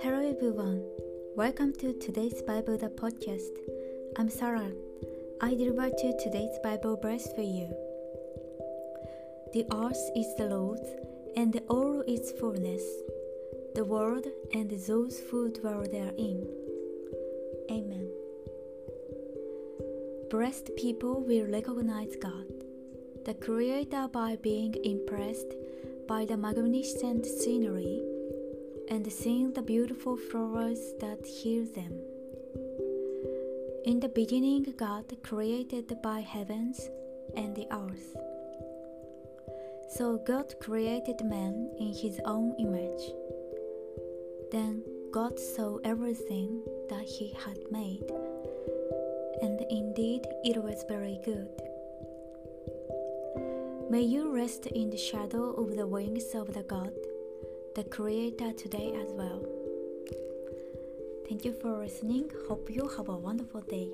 Hello everyone, welcome to today's Bible the podcast. I'm Sarah. I deliver to today's Bible verse for you. The earth is the Lord's, and all its fullness, the world and those who dwell therein. Amen. Blessed people will recognize God, the Creator, by being impressed by the magnificent scenery and seeing the beautiful flowers that heal them. In the beginning, God created by heavens and the earth. So God created man in his own image. Then God saw everything that he had made, and indeed it was very good. May you rest in the shadow of the wings of the God, the Creator, today as well. Thank you for listening. Hope you have a wonderful day.